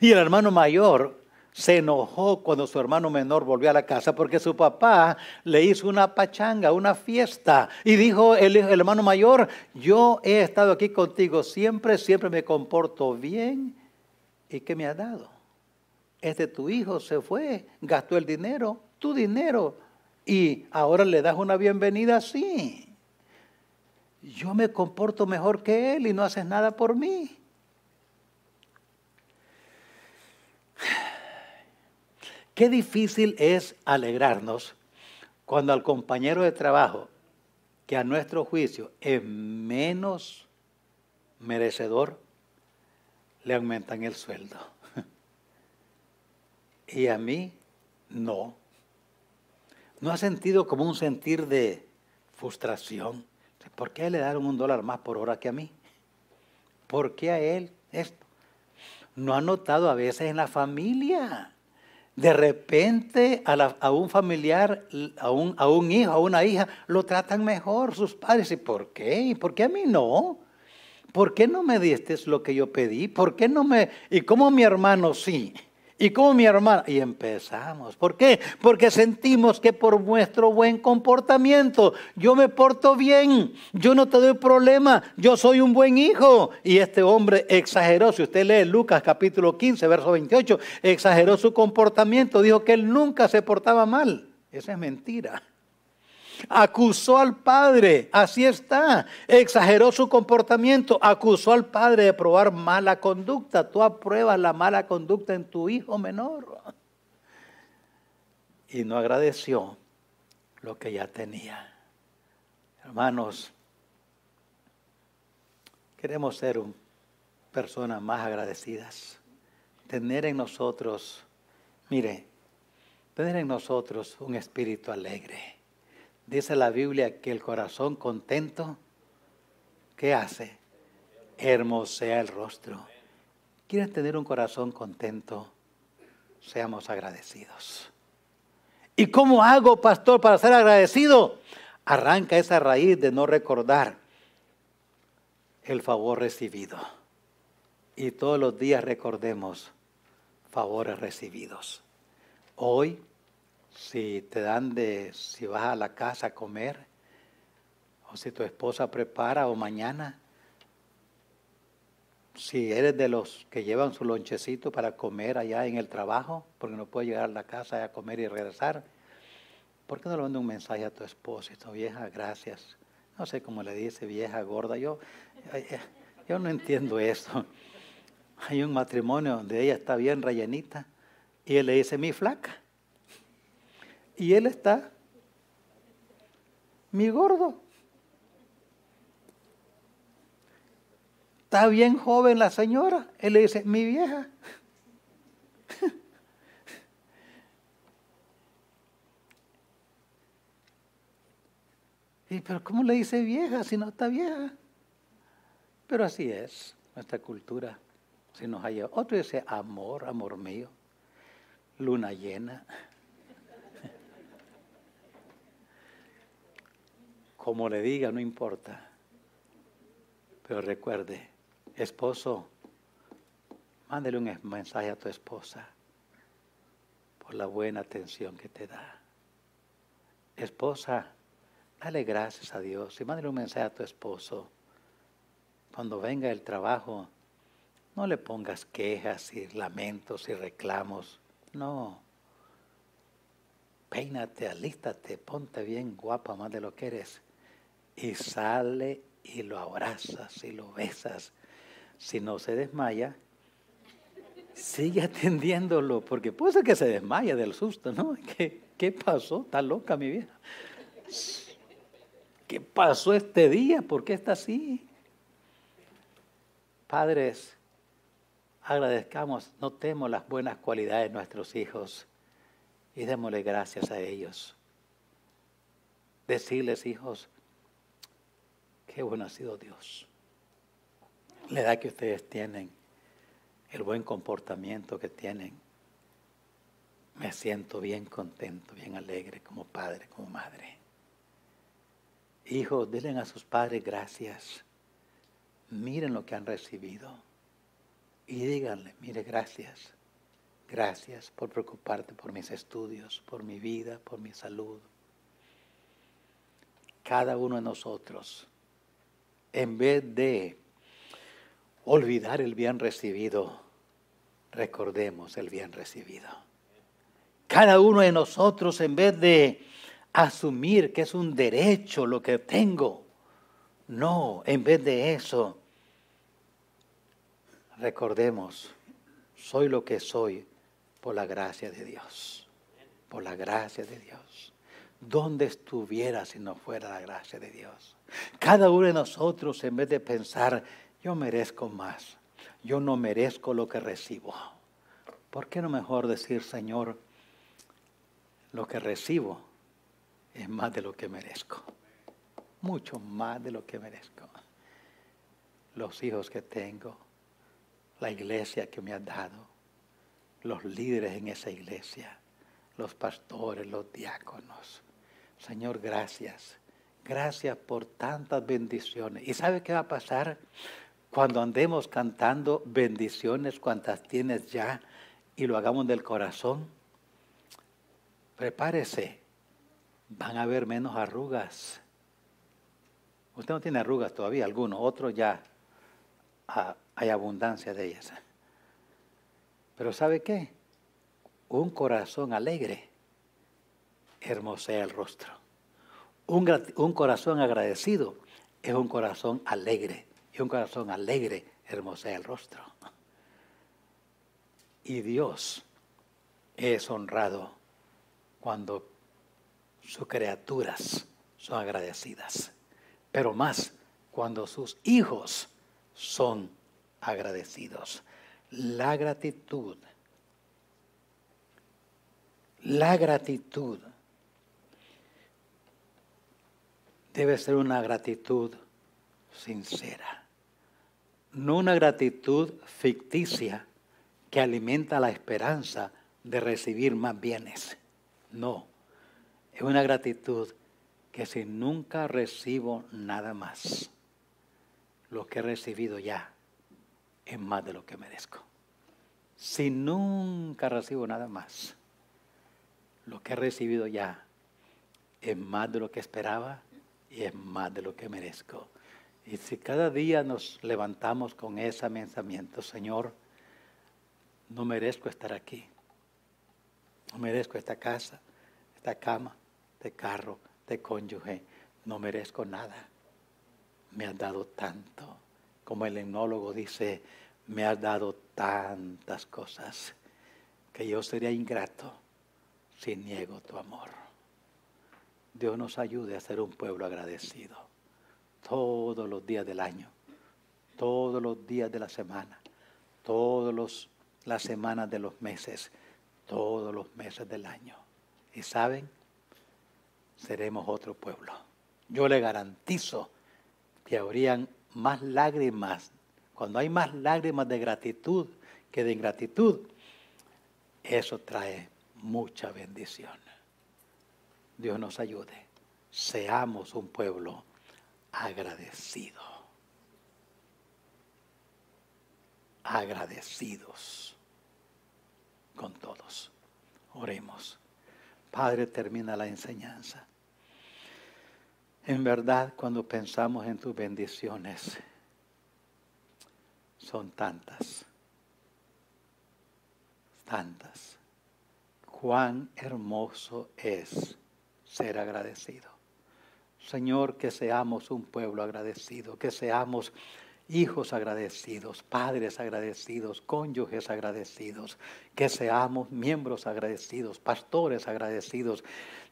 y el hermano mayor se enojó cuando su hermano menor volvió a la casa porque su papá le hizo una pachanga, una fiesta. Y dijo el, hermano mayor, yo he estado aquí contigo siempre, siempre me comporto bien. ¿Y qué me ha dado? Este tu hijo se fue, gastó el dinero, tu dinero, y ahora le das una bienvenida así. Yo me comporto mejor que él y no haces nada por mí. Qué difícil es alegrarnos cuando al compañero de trabajo, que a nuestro juicio es menos merecedor, le aumentan el sueldo. Y a mí no. ¿No ha sentido como un sentir de frustración? ¿Por qué le dan un dólar más por hora que a mí? ¿Por qué a él esto? ¿No ha notado a veces en la familia? De repente a, un familiar, a un, hijo, a una hija, lo tratan mejor sus padres. ¿Y por qué? ¿Y por qué a mí no? ¿Por qué no me diste lo que yo pedí? ¿Por qué no me... ¿Y cómo mi hermano sí? Y como mi hermana, y empezamos. ¿Por qué? Porque sentimos que por nuestro buen comportamiento, yo me porto bien, yo no te doy problema, yo soy un buen hijo. Y este hombre exageró, si usted lee Lucas capítulo 15, verso 28, exageró su comportamiento, dijo que él nunca se portaba mal. Esa es mentira acusó al padre, así está, exageró su comportamiento, acusó al padre de probar mala conducta. Tú apruebas la mala conducta en tu hijo menor. Y no agradeció lo que ya tenía. Hermanos, queremos ser personas más agradecidas, tener en nosotros, mire, tener en nosotros un espíritu alegre Dice la Biblia que el corazón contento, ¿qué hace? Hermosea el rostro. ¿Quieren tener un corazón contento? Seamos agradecidos. ¿Y cómo hago, pastor, para ser agradecido? Arranca esa raíz de no recordar el favor recibido. Y todos los días recordemos favores recibidos. Hoy si te dan de, si vas a la casa a comer, o si tu esposa prepara, o mañana, si eres de los que llevan su lonchecito para comer allá en el trabajo, porque no puedes llegar a la casa a comer y regresar, ¿por qué no le mandas un mensaje a tu esposa? Esto, vieja, gracias. No sé cómo le dice, vieja, gorda. Yo, yo no entiendo eso. Hay un matrimonio donde ella está bien rellenita y él le dice, mi flaca. Y él está, mi gordo. Está bien joven la señora. Él le dice, mi vieja. y pero ¿cómo le dice vieja si no está vieja? Pero así es nuestra cultura. Si nos haya otro dice amor, amor mío, luna llena. Como le diga, no importa. Pero recuerde, esposo, mándele un mensaje a tu esposa por la buena atención que te da. Esposa, dale gracias a Dios y mándale un mensaje a tu esposo. Cuando venga el trabajo, no le pongas quejas y lamentos y reclamos. No. Peínate, alístate, ponte bien guapa más de lo que eres. Y sale y lo abrazas y lo besas. Si no se desmaya, sigue atendiéndolo, porque puede ser que se desmaya del susto, ¿no? ¿Qué, qué pasó? Está loca mi vieja. ¿Qué pasó este día? ¿Por qué está así? Padres, agradezcamos, notemos las buenas cualidades de nuestros hijos y démosle gracias a ellos. Decirles, hijos, qué bueno ha sido Dios. La edad que ustedes tienen, el buen comportamiento que tienen, me siento bien contento, bien alegre como padre, como madre. Hijos, denle a sus padres gracias. Miren lo que han recibido y díganle, mire, gracias. Gracias por preocuparte por mis estudios, por mi vida, por mi salud. Cada uno de nosotros, en vez de olvidar el bien recibido, recordemos el bien recibido. Cada uno de nosotros, en vez de asumir que es un derecho lo que tengo, no, en vez de eso, recordemos, soy lo que soy por la gracia de Dios, por la gracia de Dios. ¿Dónde estuviera si no fuera la gracia de Dios? Cada uno de nosotros, en vez de pensar, yo merezco más, yo no merezco lo que recibo. ¿Por qué no mejor decir, Señor, lo que recibo es más de lo que merezco? Mucho más de lo que merezco. Los hijos que tengo, la iglesia que me has dado, los líderes en esa iglesia, los pastores, los diáconos. Señor, gracias. Gracias por tantas bendiciones. ¿Y sabe qué va a pasar? Cuando andemos cantando bendiciones, cuantas tienes ya, y lo hagamos del corazón, prepárese, van a haber menos arrugas. Usted no tiene arrugas todavía, algunos, otros ya ah, hay abundancia de ellas. Pero ¿sabe qué? Un corazón alegre hermosea el rostro. Un, un, corazón agradecido es un corazón alegre. Y un corazón alegre hermosea el rostro. Y Dios es honrado cuando sus criaturas son agradecidas. Pero más cuando sus hijos son agradecidos. La gratitud, la gratitud debe ser una gratitud sincera, no una gratitud ficticia que alimenta la esperanza de recibir más bienes. No, es una gratitud que si nunca recibo nada más, lo que he recibido ya es más de lo que merezco. Si nunca recibo nada más, lo que he recibido ya es más de lo que esperaba y es más de lo que merezco. Y si cada día nos levantamos con ese pensamiento, Señor, no merezco estar aquí, no merezco esta casa, esta cama, este carro, este cónyuge, no merezco nada. Me has dado tanto como el enólogo dice, me has dado tantas cosas que yo sería ingrato si niego tu amor. Dios nos ayude a ser un pueblo agradecido todos los días del año, todos los días de la semana, todas las semanas de los meses, todos los meses del año. Y saben, seremos otro pueblo. Yo le garantizo que habrían más lágrimas, cuando hay más lágrimas de gratitud que de ingratitud, eso trae mucha bendición. Dios nos ayude. seamos un pueblo agradecido. Agradecidos con todos. Oremos. Padre, termina la enseñanza. En verdad, cuando pensamos en tus bendiciones, son tantas, tantas. Cuán hermoso es ser agradecido. Señor, que seamos un pueblo agradecido, que seamos hijos agradecidos, padres agradecidos, cónyuges agradecidos, que seamos miembros agradecidos, pastores agradecidos,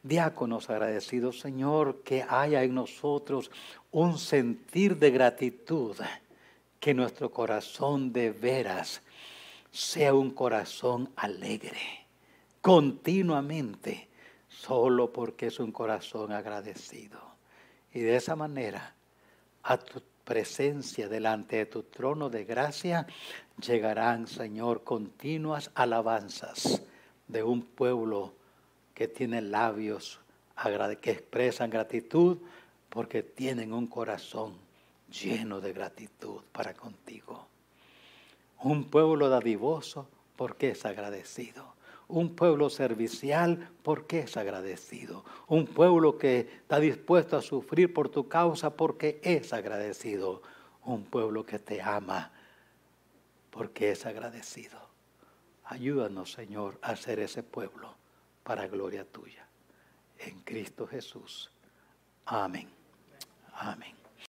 diáconos agradecidos, Señor, que haya en nosotros un sentir de gratitud, que nuestro corazón de veras sea un corazón alegre, continuamente, solo porque es un corazón agradecido. Y de esa manera, a tu presencia delante de tu trono de gracia, llegarán, Señor, continuas alabanzas de un pueblo que tiene labios que expresan gratitud porque tienen un corazón lleno de gratitud para contigo. Un pueblo dadivoso porque es agradecido. Un pueblo servicial porque es agradecido. Un pueblo que está dispuesto a sufrir por tu causa porque es agradecido. Un pueblo que te ama porque es agradecido. Ayúdanos, Señor, a ser ese pueblo para gloria tuya. En Cristo Jesús. Amén. Amén.